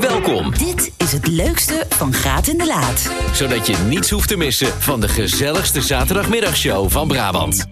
Welkom, Dit is het leukste van Graat in de Laat. zodat je niets hoeft te missen van de gezelligste zaterdagmiddagshow van Brabant.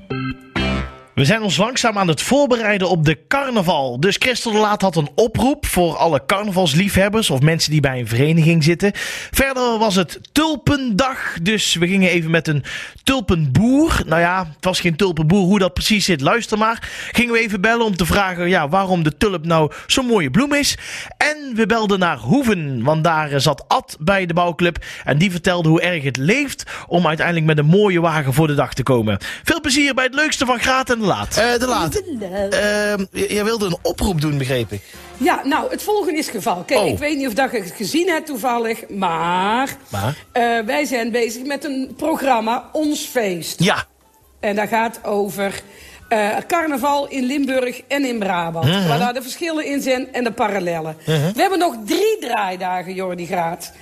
We zijn ons langzaam aan het voorbereiden op de carnaval. Dus Christel de Laat had een oproep voor alle carnavalsliefhebbers of mensen die bij een vereniging zitten. Verder was het tulpendag, dus we gingen even met een tulpenboer. Nou ja, het was geen tulpenboer, hoe dat precies zit, luister maar. Gingen we even bellen om te vragen ja, waarom de tulp nou zo'n mooie bloem is. En we belden naar Hoeven, want daar zat Ad bij de bouwclub. En die vertelde hoe erg het leeft om uiteindelijk met een mooie wagen voor de dag te komen. Veel plezier bij het leukste van Graat en Laat. Eh, de laat. Ehm, jij wilde een oproep doen, begreep ik. Ja, nou, het volgende is het geval. Kijk, Oh. ik weet niet of dat je het gezien hebt toevallig, maar... Maar? eh, wij zijn bezig met een programma Ons Feest. Ja. En dat gaat over eh, carnaval in Limburg en in Brabant. Mhm. Waar daar de verschillen in zijn en de parallellen. We hebben nog drie draaidagen, Jordi Graat.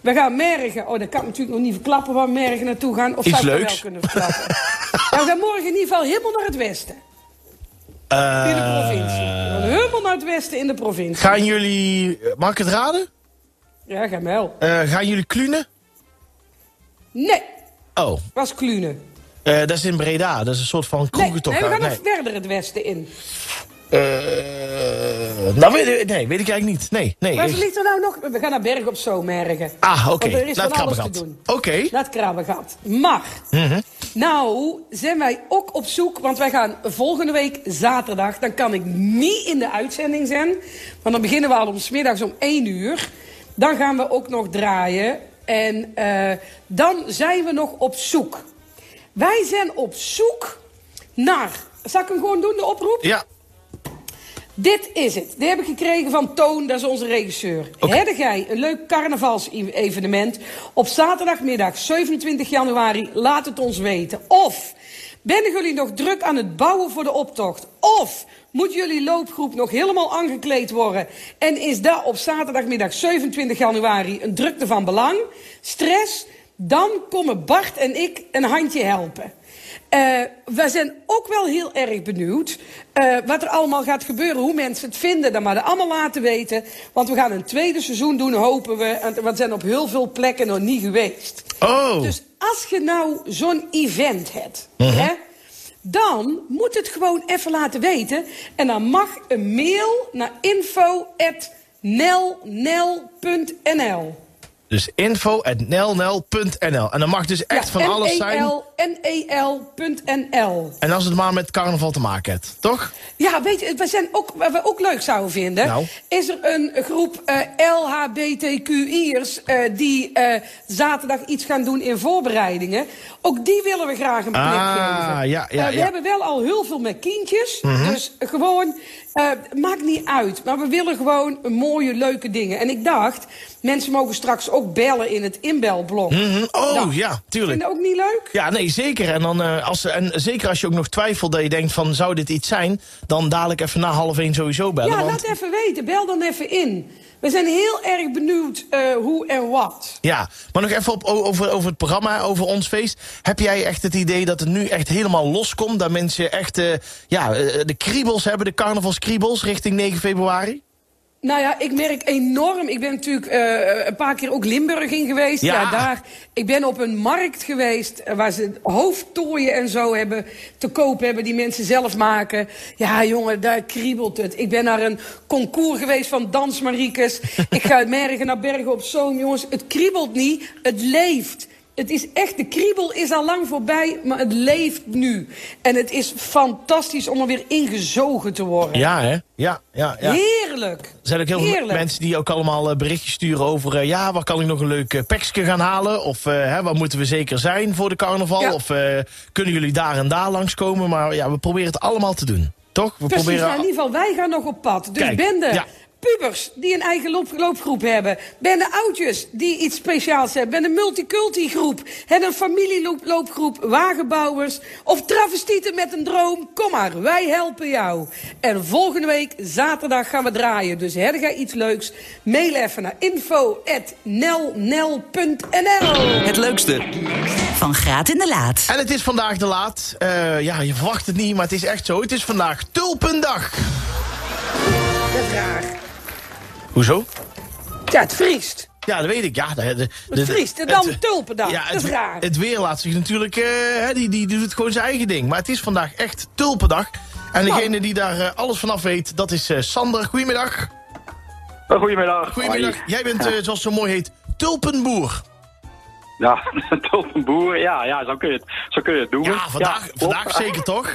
We gaan Mergen, oh dat kan ik natuurlijk nog niet verklappen waar Mergen naartoe gaan. Of Iets zou ik wel kunnen verklappen? ja, we gaan morgen in ieder geval helemaal naar het westen. In de provincie. We gaan helemaal naar het westen in de provincie. Eh, Gaan jullie... eh, Mag ik het raden? Ja, ga wel. Eh, gaan jullie klunen? Nee, Oh, was Klune. eh, dat is in Breda. Dat is een soort van Nee, kroegentocht. nee, we gaan nee. nog verder het westen in. Eh, nou, weet, ik- nee, weet ik eigenlijk niet. Nee, nee. Waar ik- ligt er nou nog? We gaan naar Berg op Zoom ergen. Ah, oké. Want er is van alles te doen. Oké. Dat krabbengat. Maar, Mhm. nou zijn wij ook op zoek, want wij gaan volgende week zaterdag, dan kan ik niet in de uitzending zijn, want dan beginnen we al om 's middags om 1 uur. Dan gaan we ook nog draaien en eh, dan zijn we nog op zoek. Wij zijn op zoek naar, zal ik hem gewoon doen, de oproep? Ja. Dit is het. Die heb ik gekregen van Toon, dat is onze regisseur. Heb jij een leuk carnavalsevenement op zaterdagmiddag 27 januari? Laat het ons weten. Of ben jullie nog druk aan het bouwen voor de optocht? Of moet jullie loopgroep nog helemaal aangekleed worden? En is dat op zaterdagmiddag 27 januari een drukte van belang? Stress? Dan komen Bart en ik een handje helpen. Eh, we zijn ook wel heel erg benieuwd eh, wat er allemaal gaat gebeuren. Hoe mensen het vinden, dat maar dat allemaal laten weten. Want we gaan een tweede seizoen doen, hopen we. En we zijn op heel veel plekken nog niet geweest. Oh. Dus als je nou zo'n event hebt, hè, dan moet het gewoon even laten weten. En dan mag een mail naar info.nelnel.nl. Dus info.nelnel.nl. En dat mag dus echt van alles zijn. N-E-L.nl. En als het maar met carnaval te maken heeft, toch? Ja, weet je, we zijn ook, wat we ook leuk zouden vinden... Nou. is er een groep eh LHBTQI'ers eh, die eh, zaterdag iets gaan doen in voorbereidingen. Ook die willen we graag een plek Ah, geven. ja, ja, we ja. Mhm. hebben wel al heel veel met kindjes, dus gewoon... eh, maakt niet uit, maar we willen gewoon mooie, leuke dingen. En ik dacht, mensen mogen straks ook bellen in het inbelblok. Mhm. Oh, Nou, ja, Vind tuurlijk. je dat ook niet leuk? Ja, nee, zeker. En, dan, eh, als, en zeker als je ook nog twijfelt dat je denkt van, zou dit iets zijn? Dan dadelijk even na half één sowieso bellen. Ja, want, laat even weten. Bel dan even in. We zijn heel erg benieuwd eh, hoe en wat. ja, maar nog even op, over, over het programma, over ons feest. Heb jij echt het idee dat het nu echt helemaal loskomt? Dat mensen echt eh, ja, eh, de kriebels hebben, de carnavalskriebels richting 9 februari? Nou ja, ik merk enorm. Ik ben natuurlijk eh, een paar keer ook Limburg in geweest. Ja. Ja. daar. Ik ben op een markt geweest eh, waar ze hoofdtooien en zo hebben te koop hebben die mensen zelf maken. Ja, jongen, daar kriebelt het. Ik ben naar een concours geweest van dansmariekes. ik ga uit Mergen naar Bergen op Zoom, jongens. Het kriebelt niet, het leeft. Het is echt, de kriebel is al lang voorbij, maar het leeft nu. En het is fantastisch om er weer ingezogen te worden. Ja, hè? Ja, ja, ja. Heerlijk. Er zijn ook heel veel Heerlijk. mensen die ook allemaal eh, berichtjes sturen over... eh, ja, waar kan ik nog een leuk uh, gaan halen? Of eh, hè, waar moeten we zeker zijn voor de carnaval? Ja. Of eh, kunnen jullie daar en daar langskomen? Maar ja, we proberen het allemaal te doen. Toch? We Precies, proberen... nou, in ieder geval, wij gaan nog op pad. Dus Kijk, bende ja. Pubers die een eigen loop, loopgroep hebben. Bende oudjes die iets speciaals hebben. Bende multiculti groep. En een familieloopgroep, wagenbouwers. Of travestieten met een droom. Kom maar, wij helpen jou. En volgende week, zaterdag, gaan we draaien. Dus heb jij iets leuks? Mail even naar info.nelnel.nl Het leukste, Van Graat in de Laat. En het is vandaag de laat. Eh, ja, je verwacht het niet, maar het is echt zo. Het is vandaag Tulpendag. Dat is raar. Hoezo? Ja, het vriest. Ja, dat weet ik. Ja, de, de, de- Het vriest. En dan het- tulpendag. Ja, dat is het, raar. het weer laat zich natuurlijk... eh, hè, die, die doet gewoon zijn eigen ding. Maar het is vandaag echt tulpendag. En degene die daar eh, alles vanaf weet, dat is eh, Sander. Goedemiddag. Goedemiddag. Goedemiddag. Jij bent, eh, zoals het zo mooi heet, tulpenboer. Ja, tulpenboer. Ja, ja zo, kun je het, zo kun je het doen. Ja, vandaag, klopt. vandaag zeker toch?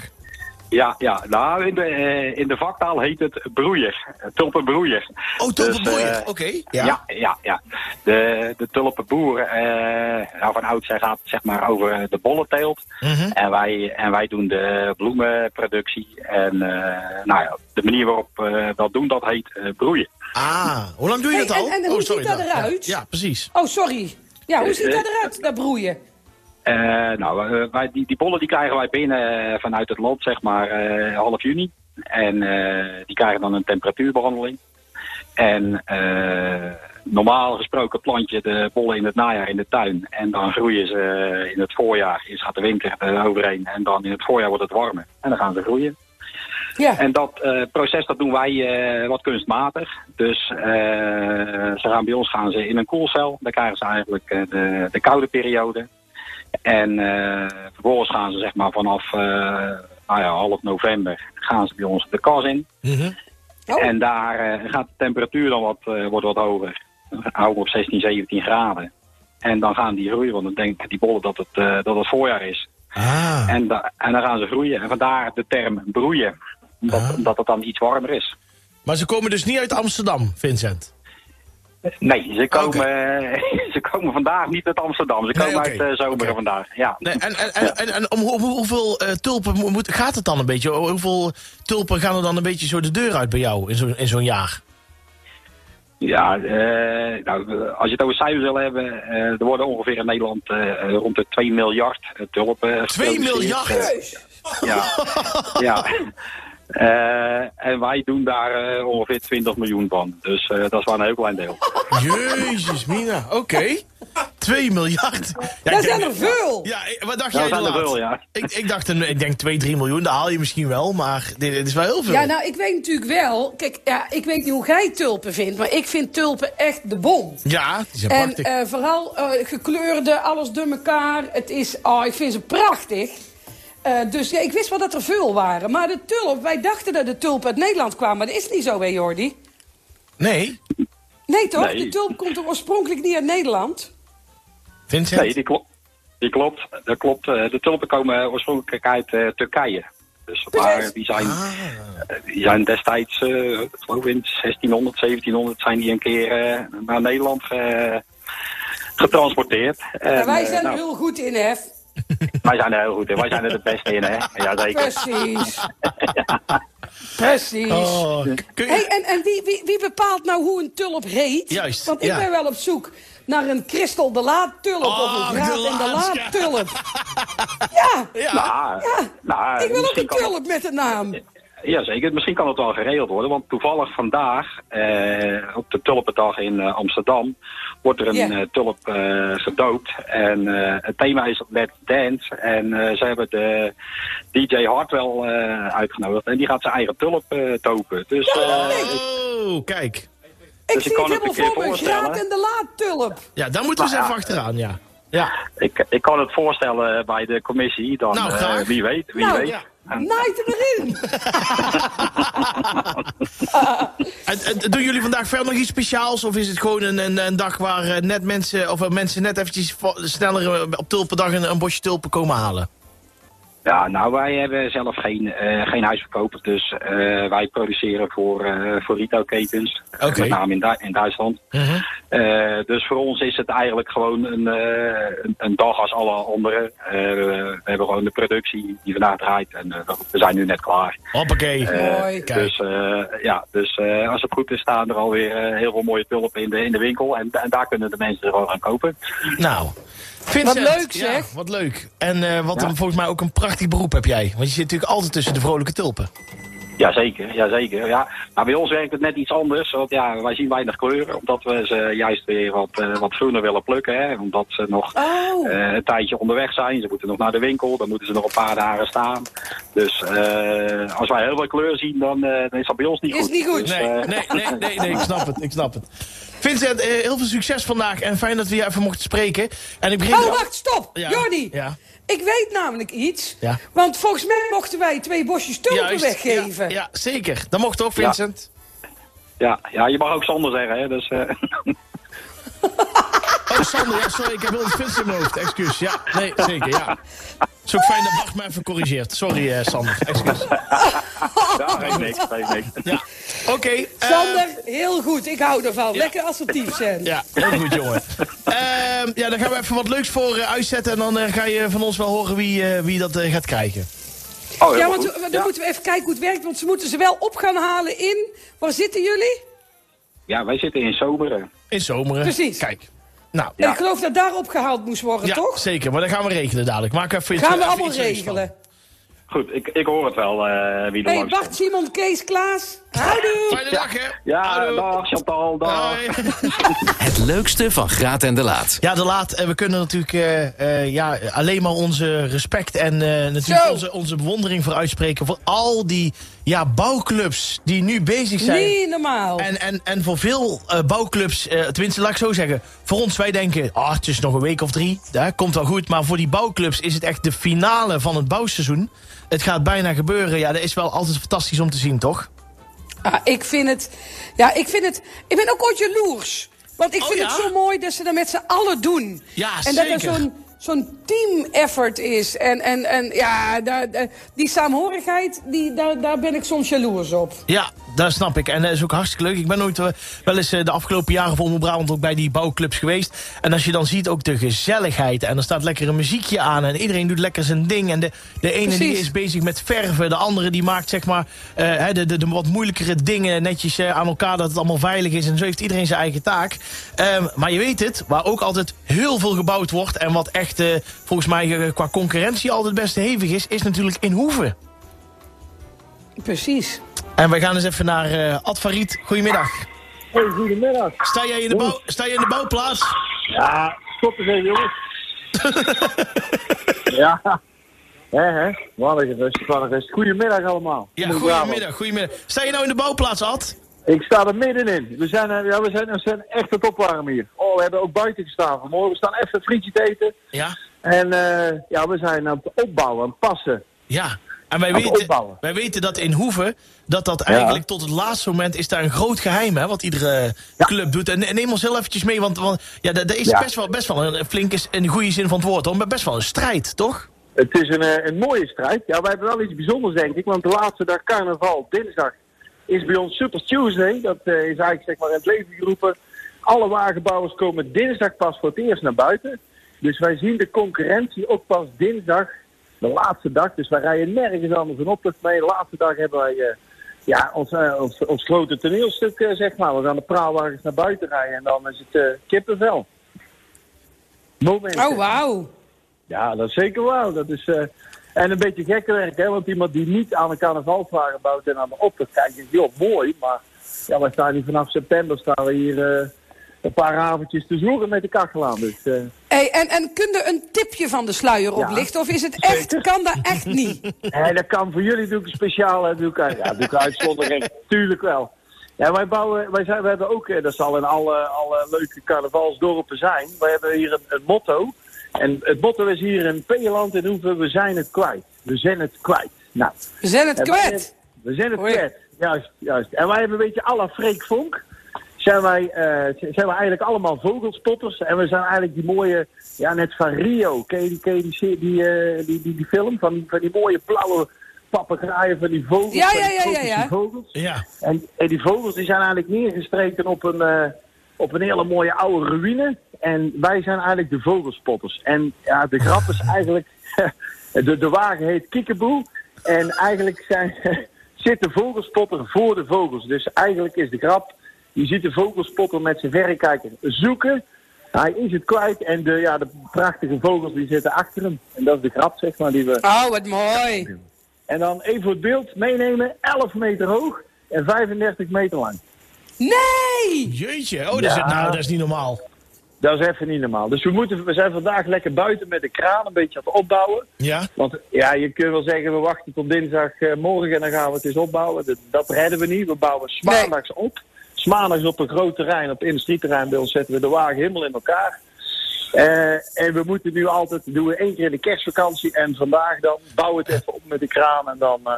Ja, ja. Nou, in de, eh, in de vaktaal heet het broeier. Tulpenbroeier. Oh. Dus, eh, Oké. Ja, Ja. ja, ja. De, de tulpenboer, eh nou, van oudsher gaat het zeg maar over de bollenteelt. Mhm. en, wij, en wij doen de bloemenproductie. En eh, nou ja, de manier waarop we dat doen, dat heet eh, broeien. Ah, hoe lang doe je Hey, dat al? en- en hoe ziet dat ja. eruit? Ja, precies. Oh, sorry. Ja, hoe ziet dat eruit, dat broeien? Eh, nou, eh, wij, die, die bollen die krijgen wij binnen eh, vanuit het land, zeg maar, half juni. En die krijgen dan een temperatuurbehandeling. En normaal gesproken plant je de bollen in het najaar in de tuin. En dan groeien ze in het voorjaar. Eerst gaat de winter er overheen. En dan in het voorjaar wordt het warmer. En dan gaan ze groeien. Ja. En dat proces dat doen wij wat kunstmatig. Dus ze gaan bij ons gaan ze in een koelcel. Daar krijgen ze eigenlijk de, de koude periode. En eh, vervolgens gaan ze zeg maar vanaf eh, nou ja, half november gaan ze bij ons de kas in. Mhm. Oh. En daar eh, gaat de temperatuur dan wat, eh, wordt wat hoger. Dan houden we op 16, 17 graden. En dan gaan die groeien, want dan denken die bollen dat het, eh, dat het voorjaar is. Ah. En, da- en dan gaan ze groeien. En vandaar de term broeien. Omdat, Ah. omdat het dan iets warmer is. Maar ze komen dus niet uit Amsterdam, Vincent. Nee, ze komen, ze komen vandaag niet uit Amsterdam. Ze Nee, komen uit uh, vandaag. Ja. Nee, en, en, en, en, en om hoe- hoe- hoeveel eh, tulpen mo- moet, gaat het dan een beetje? Hoeveel tulpen gaan er dan een beetje zo de deur uit bij jou in zo'n in zo'n jaar? Ja, eh, nou, als je het over cijfers wil hebben, eh, er worden ongeveer in Nederland eh, rond de 2 miljard eh, tulpen. 2 geproduceerd. miljard? Ja. ja. Eh, en wij doen daar eh, ongeveer 20 miljoen van. Dus eh, dat is wel een heel klein deel. Jezus, Mina. Oké. 2 miljard. Ja, Dat zijn er veel. Ja, wat dacht Ja, jij dat er veel, ja. Ik, ik dacht, een, ik denk 2, 3 miljoen, dat haal je misschien wel, maar dit, dit is wel heel veel. Ja, nou, ik weet natuurlijk wel... Kijk, ja, ik weet niet hoe jij tulpen vindt... maar ik vind tulpen echt de bom. Ja, die zijn En prachtig. eh, vooral eh, gekleurde, alles door elkaar. Het is, oh, ik vind ze prachtig. Eh, dus ja, ik wist wel dat er veel waren. Maar de tulp, wij dachten dat de tulp uit Nederland kwam. Maar dat is niet zo, hè, Jordi? nee, Nee, toch? Nee. De tulp komt er oorspronkelijk niet uit Nederland. Vincent? Nee, die klopt. Die klopt. Dat klopt. Eh, De tulpen komen oorspronkelijk uit eh, Turkije. Dus maar die zijn, Ah. die zijn destijds, eh, ik geloof in 1600, 1700, zijn die een keer naar Nederland ge- getransporteerd. En, En wij zijn er nou, heel goed in, hè? wij zijn er heel goed in. Wij zijn er de beste in, hè? Ja, zeker. Precies. Precies. Oh, je- Hey, en en wie, wie, wie bepaalt nou hoe een tulp heet? Juist, Want ik ja. ben wel op zoek naar een Christel de Laat tulp Oh, of een Graat de en de Laat, tulp. Ja, Ja. Nou, ja. nou, ik wil ook een tulp met een naam. Jazeker, misschien kan het wel geregeld worden. Want toevallig vandaag, eh, op de Tulpendag in eh, Amsterdam, wordt er een eh, tulp eh, gedoopt. En eh, het thema is Let's Dance. En eh, ze hebben de DJ Hartwell eh, uitgenodigd. En die gaat zijn eigen tulp eh, dopen. Dus eh, Oh, kijk. Ik dus ik zie kan het helemaal voor me. Graat en de Laat tulp. Ja, daar moeten we eens Nou, even achteraan, ja. Ja. ik, ik kan het voorstellen bij de commissie. Dan, Nou, eh, wie weet, wie Nou, weet. ja. Naait hem erin. En, en doen jullie vandaag verder nog iets speciaals? Of is het gewoon een, een, een dag waar eh, net mensen, of eh, mensen net eventjes sneller eh, op tulpendag een, een bosje tulpen komen halen? Ja, nou, wij hebben zelf geen, eh, geen huisverkoper, dus eh, wij produceren voor, eh voor retailketens, Oké. met name in, Du- in Duitsland. Mhm. Eh, dus voor ons is het eigenlijk gewoon een, eh, een, dag als alle andere. Eh, we hebben gewoon de productie die vandaag draait en eh, we zijn nu net klaar. Hoppakee. Mooi. Kijk. Dus, eh, ja, dus eh, als het goed is staan er alweer heel veel mooie tulpen in de, in de winkel en, en daar kunnen de mensen er gewoon gaan kopen. Nou, Vincent, Wat leuk, ja, zeg. wat leuk. En eh, wat Ja. een, volgens mij ook een prachtig beroep heb jij. Want je zit natuurlijk altijd tussen de vrolijke tulpen. Jazeker, jazeker. Ja. Maar bij ons werkt het net iets anders. Want ja, wij zien weinig kleuren. Omdat we ze juist weer wat, eh, wat groener willen plukken. Hè. Omdat ze nog Oh. eh, een tijdje onderweg zijn. Ze moeten nog naar de winkel. Dan moeten ze nog een paar dagen staan. Dus eh, als wij heel veel kleur zien, dan, eh, dan is dat bij ons niet Is goed. niet goed. Dus, Nee, nee, nee, nee, nee, ik snap het, ik snap het. Vincent, eh, heel veel succes vandaag en fijn dat we je even mochten spreken. En ik begin... Oh, wacht, stop. Ja. Jordi. Ja. Ik weet namelijk iets. Ja. Want volgens mij mochten wij twee bosjes tulpen Juist, weggeven. Ja, ja, zeker. Dat mocht ook, Vincent. Ja, ja, je mag ook Sander zeggen, hè. Dus, eh, Oh, Sander, ja, sorry, ik heb wel een Vincent in mijn hoofd. Excuus. Ja, nee, zeker, ja. Het is ook fijn dat Bart me even corrigeert. Sorry, eh, Sander. Excuus. ja, geeft niks, geeft niks. Ja. Oké. eh, Sander, heel goed. Ik hou ervan. Lekker assertief zijn. Ja, heel goed, jongen. Ehm, ja, dan gaan we even wat leuks voor eh, uitzetten. En dan ga je van ons wel horen wie, wie dat gaat krijgen. Oh, Ja, want goed. dan ja. moeten we even kijken hoe het werkt. Want ze moeten ze wel op gaan halen in... Waar zitten jullie? ja, wij zitten in Soberen. In zomeren. Precies. Kijk. Nou, ik geloof dat daar opgehaald moest worden, ja, toch? zeker. Maar dat gaan we regelen dadelijk. Maak even iets Gaan we allemaal van. regelen. Goed, ik, ik hoor het wel eh, wie er Hey, langs Bart, komt. Simon, Kees, Klaas. Houdoe. Fijne dag, hè? Ja, Houdoe. dag Chantal, dag. Hoi. Het leukste van Graat en de Laat. Ja, de laat. En we kunnen natuurlijk eh, eh, ja, alleen maar onze respect en eh, natuurlijk Zo. onze, onze bewondering voor uitspreken. Voor al die ja, bouwclubs die nu bezig zijn. Niet normaal. En, en, en voor veel bouwclubs, eh, tenminste laat ik zo zeggen. Voor ons, wij denken, ah, het is nog een week of drie. Ja, komt wel goed. Maar voor die bouwclubs is het echt de finale van het bouwseizoen. Het gaat bijna gebeuren. Ja, dat is wel altijd fantastisch om te zien, toch? Ah, ik vind het... Ja, ik vind het... Ik ben ook ooit jaloers. Want ik Oh, vind ja? het zo mooi dat ze dat met z'n allen doen. Ja, en dat er zeker. zo'n zo'n team effort is. En, en, en ja, daar- die saamhorigheid, die, daar, daar ben ik soms jaloers op. Ja, dat snap ik. En dat is ook hartstikke leuk. Ik ben ooit eh, wel eens eh, de afgelopen jaren voor Brabant ook bij die bouwclubs geweest. En als je dan ziet ook de gezelligheid. En er staat lekker een muziekje aan. En iedereen doet lekker zijn ding. En de, de ene die is bezig met verven. De andere die maakt zeg maar eh, de, de, de wat moeilijkere dingen netjes eh, aan elkaar. Dat het allemaal veilig is. En zo heeft iedereen zijn eigen taak. Ehm, maar je weet het, waar ook altijd heel veel gebouwd wordt. En wat echt eh, volgens mij eh, qua concurrentie altijd best hevig is. Is natuurlijk in Hoeven. Precies. En wij gaan eens even naar eh Ad Farid. Goedemiddag. Hey, goedemiddag. Sta jij in de, bouw, sta jij in de bouwplaats? Ja, stop eens even, jongens. ja. Hè. Wat een gerust, wat een. Goedemiddag allemaal. Ja, goedemiddag, goedemiddag. Sta je nou in de bouwplaats, Ad? Ik sta er middenin. We zijn, eh, ja, we zijn, we zijn echt het opwarmen hier. Oh, we hebben ook buiten gestaan vanmorgen. We staan even een frietje te eten. Ja. En eh, ja, we zijn aan het opbouwen, aan het passen. Ja. En wij weten, opbouwen. wij weten dat in Hoeven, dat dat eigenlijk tot het laatste moment is daar een groot geheim, hè, wat iedere Ja. club doet. En, neem ons heel eventjes mee, want, want ja, dat, is Ja. best wel, best wel een, een flinke, in de goede zin van het woord, hoor, maar best wel een strijd, toch? Het is een, eh, een mooie strijd. Ja, wij hebben wel iets bijzonders, denk ik. Want de laatste dag carnaval, dinsdag, is bij ons Super Tuesday. Dat eh, is eigenlijk zeg maar in het leven geroepen. Alle wagenbouwers komen dinsdag pas voor het eerst naar buiten. Dus wij zien de concurrentie ook pas dinsdag, de laatste dag. Dus wij rijden nergens anders een optocht mee. De laatste dag hebben wij eh, ja, ons, eh, ons, ons grote toneelstuk, eh, zeg maar. We gaan de praalwagens naar buiten rijden en dan is het kippenvel. Oh, wauw. Ja, dat is zeker waar. Dat is, en een beetje gekke werk, hè? Want iemand die niet aan een carnavalswagen bouwt en aan de optocht kijkt, denkt, joh, mooi. Maar ja, wij staan hier vanaf september staan we hier een paar avondjes te zoeken met de kachel aan. Dus eh, Hey, en, en kun je een tipje van de sluier Ja. oplichten? Of is het echt, kan dat echt niet? hè, dat kan voor jullie doe ik een speciale doe ik, eh, ja, doe ik een uitzondering. Tuurlijk wel. Ja, wij bouwen, wij zijn, we hebben ook, eh, dat zal in alle, alle leuke carnavalsdorpen zijn. Wij hebben hier een, een motto. En het motto is hier in Peeland in Hoeven, we zijn het kwijt. We zijn het kwijt. Nou, We zijn het En wij- kwijt. We zijn het kwijt. Juist, juist. En wij hebben een beetje à la Freek Vonk. Zijn wij, eh, zijn wij eigenlijk allemaal vogelspotters. En we zijn eigenlijk die mooie, ja net van Rio. Ken je die, ken je die, die, eh, die, die, die film? Van die, van die mooie blauwe papegaaien van die vogels. Ja, ja, ja, ja, ja. Vogels. Ja. En, en die vogels die zijn eigenlijk neergestreken op een, eh, op een hele mooie oude ruïne. En wij zijn eigenlijk de vogelspotters. En ja, de grap is eigenlijk... de, de wagen heet Kiekeboe. En eigenlijk zijn, zit de vogelspotter voor de vogels. Dus eigenlijk is de grap... Je ziet de vogelspotter met zijn verrekijker zoeken. Hij is het kwijt en de, ja, de prachtige vogels die zitten achter hem. En dat is de grap, zeg maar, die we... Oh, wat mooi. En dan even voor het beeld meenemen. 11 meter hoog en 35 meter lang. Nee! Jeetje, oh, dat, is, nou, dat is niet normaal. Dat is even niet normaal. Dus we, moeten, we zijn vandaag lekker buiten met de kraan een beetje aan het opbouwen. Ja? Want ja, je kunt wel zeggen, we wachten tot dinsdag eh, morgen en dan gaan we het eens opbouwen. Dat, dat redden we niet. We bouwen 's maandags op. Smaandags op een groot terrein, op het industrieterrein bij ons, zetten we de wagen helemaal in elkaar. Eh, en we moeten nu altijd, doen we één keer in de kerstvakantie. En vandaag dan bouwen we het even op met de kraan. En dan eh,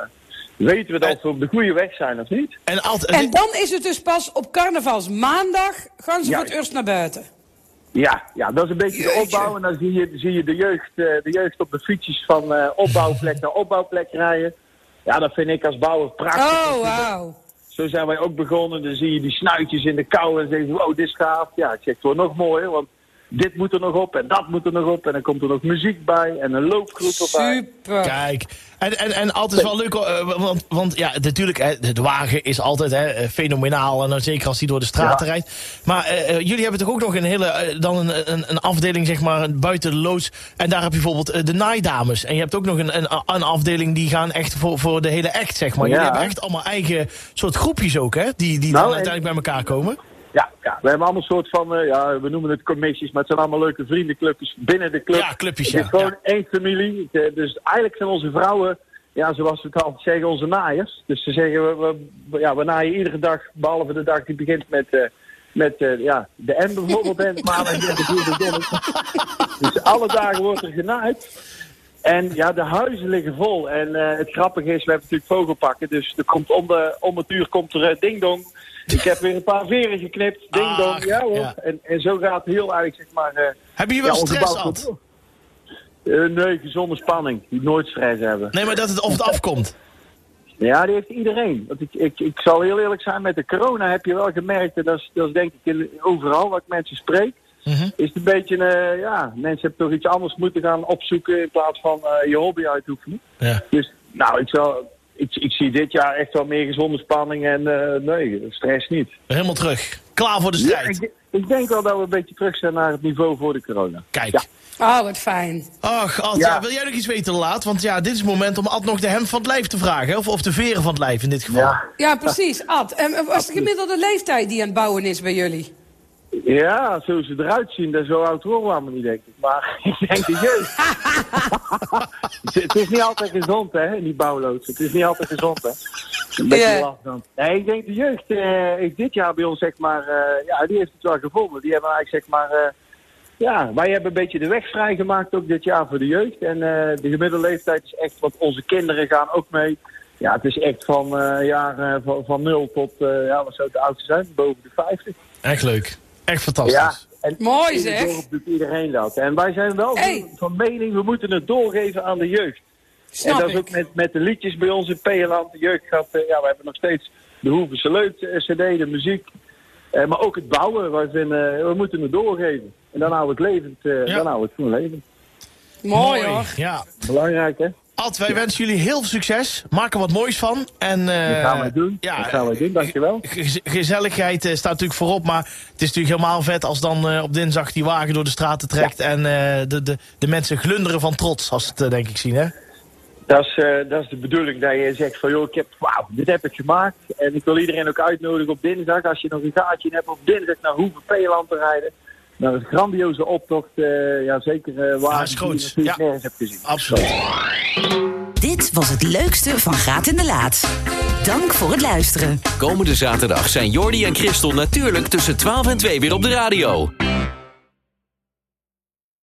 weten we dat we op de goede weg zijn, of niet? En, altijd, En dan is het dus pas op carnavalsmaandag gaan ze voor het eerst naar buiten. Ja, ja, dat is een beetje de opbouw. En dan zie je, zie je de, jeugd, eh, de jeugd op de fietsjes van eh, opbouwplek naar opbouwplek rijden. Ja, dat vind ik als bouwer prachtig. Oh, wauw. Zo zijn wij ook begonnen. Dan zie je die snuitjes in de kou en zeggen ze, oh, dit is gaaf. Ja, ik zeg, het nog mooier, want dit moet er nog op en dat moet er nog op. En dan komt er nog muziek bij en een loopgroep erbij. Super. Kijk, en, en, en altijd wel leuk, eh, want, want ja, natuurlijk, de wagen is altijd hè, eh, fenomenaal. En dan zeker als die door de straten Ja. rijdt. Maar eh, jullie hebben toch ook nog een hele, dan een, een, een afdeling, zeg maar, buiten de loods. En daar heb je bijvoorbeeld de naaidames. En je hebt ook nog een, een, een afdeling die gaan echt voor, voor de hele act, zeg maar. Jullie Ja. hebben echt allemaal eigen soort groepjes ook, hè? Die, die Nou, dan en- uiteindelijk bij elkaar komen. Ja, ja, we hebben allemaal een soort van, eh, ja, we noemen het commissies, maar het zijn allemaal leuke vriendenclubjes binnen de club. Ja, clubjes, Het is ja. gewoon één familie. Eh, Dus eigenlijk zijn onze vrouwen, ja, zoals we het altijd zeggen, onze naaiers. Dus ze zeggen, we, we, ja, we naaien iedere dag, behalve de dag die begint met, eh, met ja, de M bijvoorbeeld. En maandag en de donderdag. Dus alle dagen wordt er genaaid. En ja, de huizen liggen vol. En het grappige is, we hebben natuurlijk vogelpakken. Dus er komt om, de, om het uur komt er eh, ding dong. Ik heb weer een paar veren geknipt. Ding dong. Ja hoor. ja. En, en zo gaat heel eigenlijk, zeg maar... eh, Hebben jullie wel ja, onze stress gehad? Eh, nee, gezonde spanning. Die nooit stress hebben. Nee, maar dat het of het afkomt. Ja, die heeft iedereen. Want ik, ik, ik zal heel eerlijk zijn, met de corona heb je wel gemerkt, en dat is, dat is denk ik in- overal wat ik mensen spreek, Mhm. is het een beetje, eh, ja, mensen hebben toch iets anders moeten gaan opzoeken in plaats van je hobby uitoefenen. Ja. Dus, nou, ik, zal, ik, ik zie dit jaar echt wel meer gezonde spanning en eh, nee, stress niet. Helemaal terug. Klaar voor de Ja, strijd. ik, ik denk wel dat we een beetje terug zijn naar het niveau voor de corona. Kijk. Ja. Oh, wat fijn. Ach, Ad, Ja. ja, wil jij nog iets weten laat? Want ja, dit is het moment om Ad nog de hem van het lijf te vragen. hè? Of, of de veren van het lijf in dit geval. Ja. Ja, precies. Ad, en wat is de gemiddelde leeftijd die aan het bouwen is bij jullie? Ja, zo ze eruit zien, dat zo oud worden we allemaal niet, denk ik. Maar ik denk de jeugd. het, is niet altijd gezond, hè, in die bouwloods. Het is niet altijd gezond, hè. Een beetje Ja. last dan. Nee, ik denk de jeugd eh, is dit jaar bij ons, zeg maar, eh, ja, die heeft het wel gevonden. Die hebben eigenlijk, zeg maar, eh, ja, wij hebben een beetje de weg vrijgemaakt ook dit jaar voor de jeugd. En eh, de gemiddelde leeftijd is echt, want onze kinderen gaan ook mee. Ja, het is echt van eh jaren van, van 0 tot, eh, ja, wat zou het de oudste zijn? Boven de 50. Echt leuk. Echt fantastisch. Ja, en Mooi, zeg. doet iedereen dat. En wij zijn wel Hey. van mening, we moeten het doorgeven aan de jeugd. Snap en dat is ook met, met de liedjes bij ons in Peerland. De jeugd gaat, eh, ja, we hebben nog steeds de Hoevense Leut cd, de muziek. Eh, maar ook het bouwen, wij vinden, eh, we moeten het doorgeven. En dan houden we het levend, eh, Ja. dan houden we het gewoon levend. Mooi hoor. Ja. Belangrijk, hè? Ad, wij wensen jullie heel veel succes. Maak er wat moois van. En, eh, Dat gaan wij doen. Ja, dat gaan wij doen, dankjewel. Gez- Gezelligheid eh, staat natuurlijk voorop, maar het is natuurlijk helemaal vet als dan eh, op dinsdag die wagen door de straten trekt en eh, de, de, de mensen glunderen van trots, als ze het eh, denk ik zien, hè? Dat is, eh, dat is de bedoeling, dat je zegt van joh, ik heb, wauw, dit heb ik gemaakt. En ik wil iedereen ook uitnodigen op dinsdag, als je nog een gaatje hebt, op dinsdag naar Hoeve Peeland te rijden. Naar een grandioze optocht, eh, ja zeker eh waar is je ja. nergens hebt gezien. Absoluut. Dit was het leukste van Graat in de Laat. Dank voor het luisteren. Komende zaterdag zijn Jordi en Christel natuurlijk tussen 12 en 2 weer op de radio.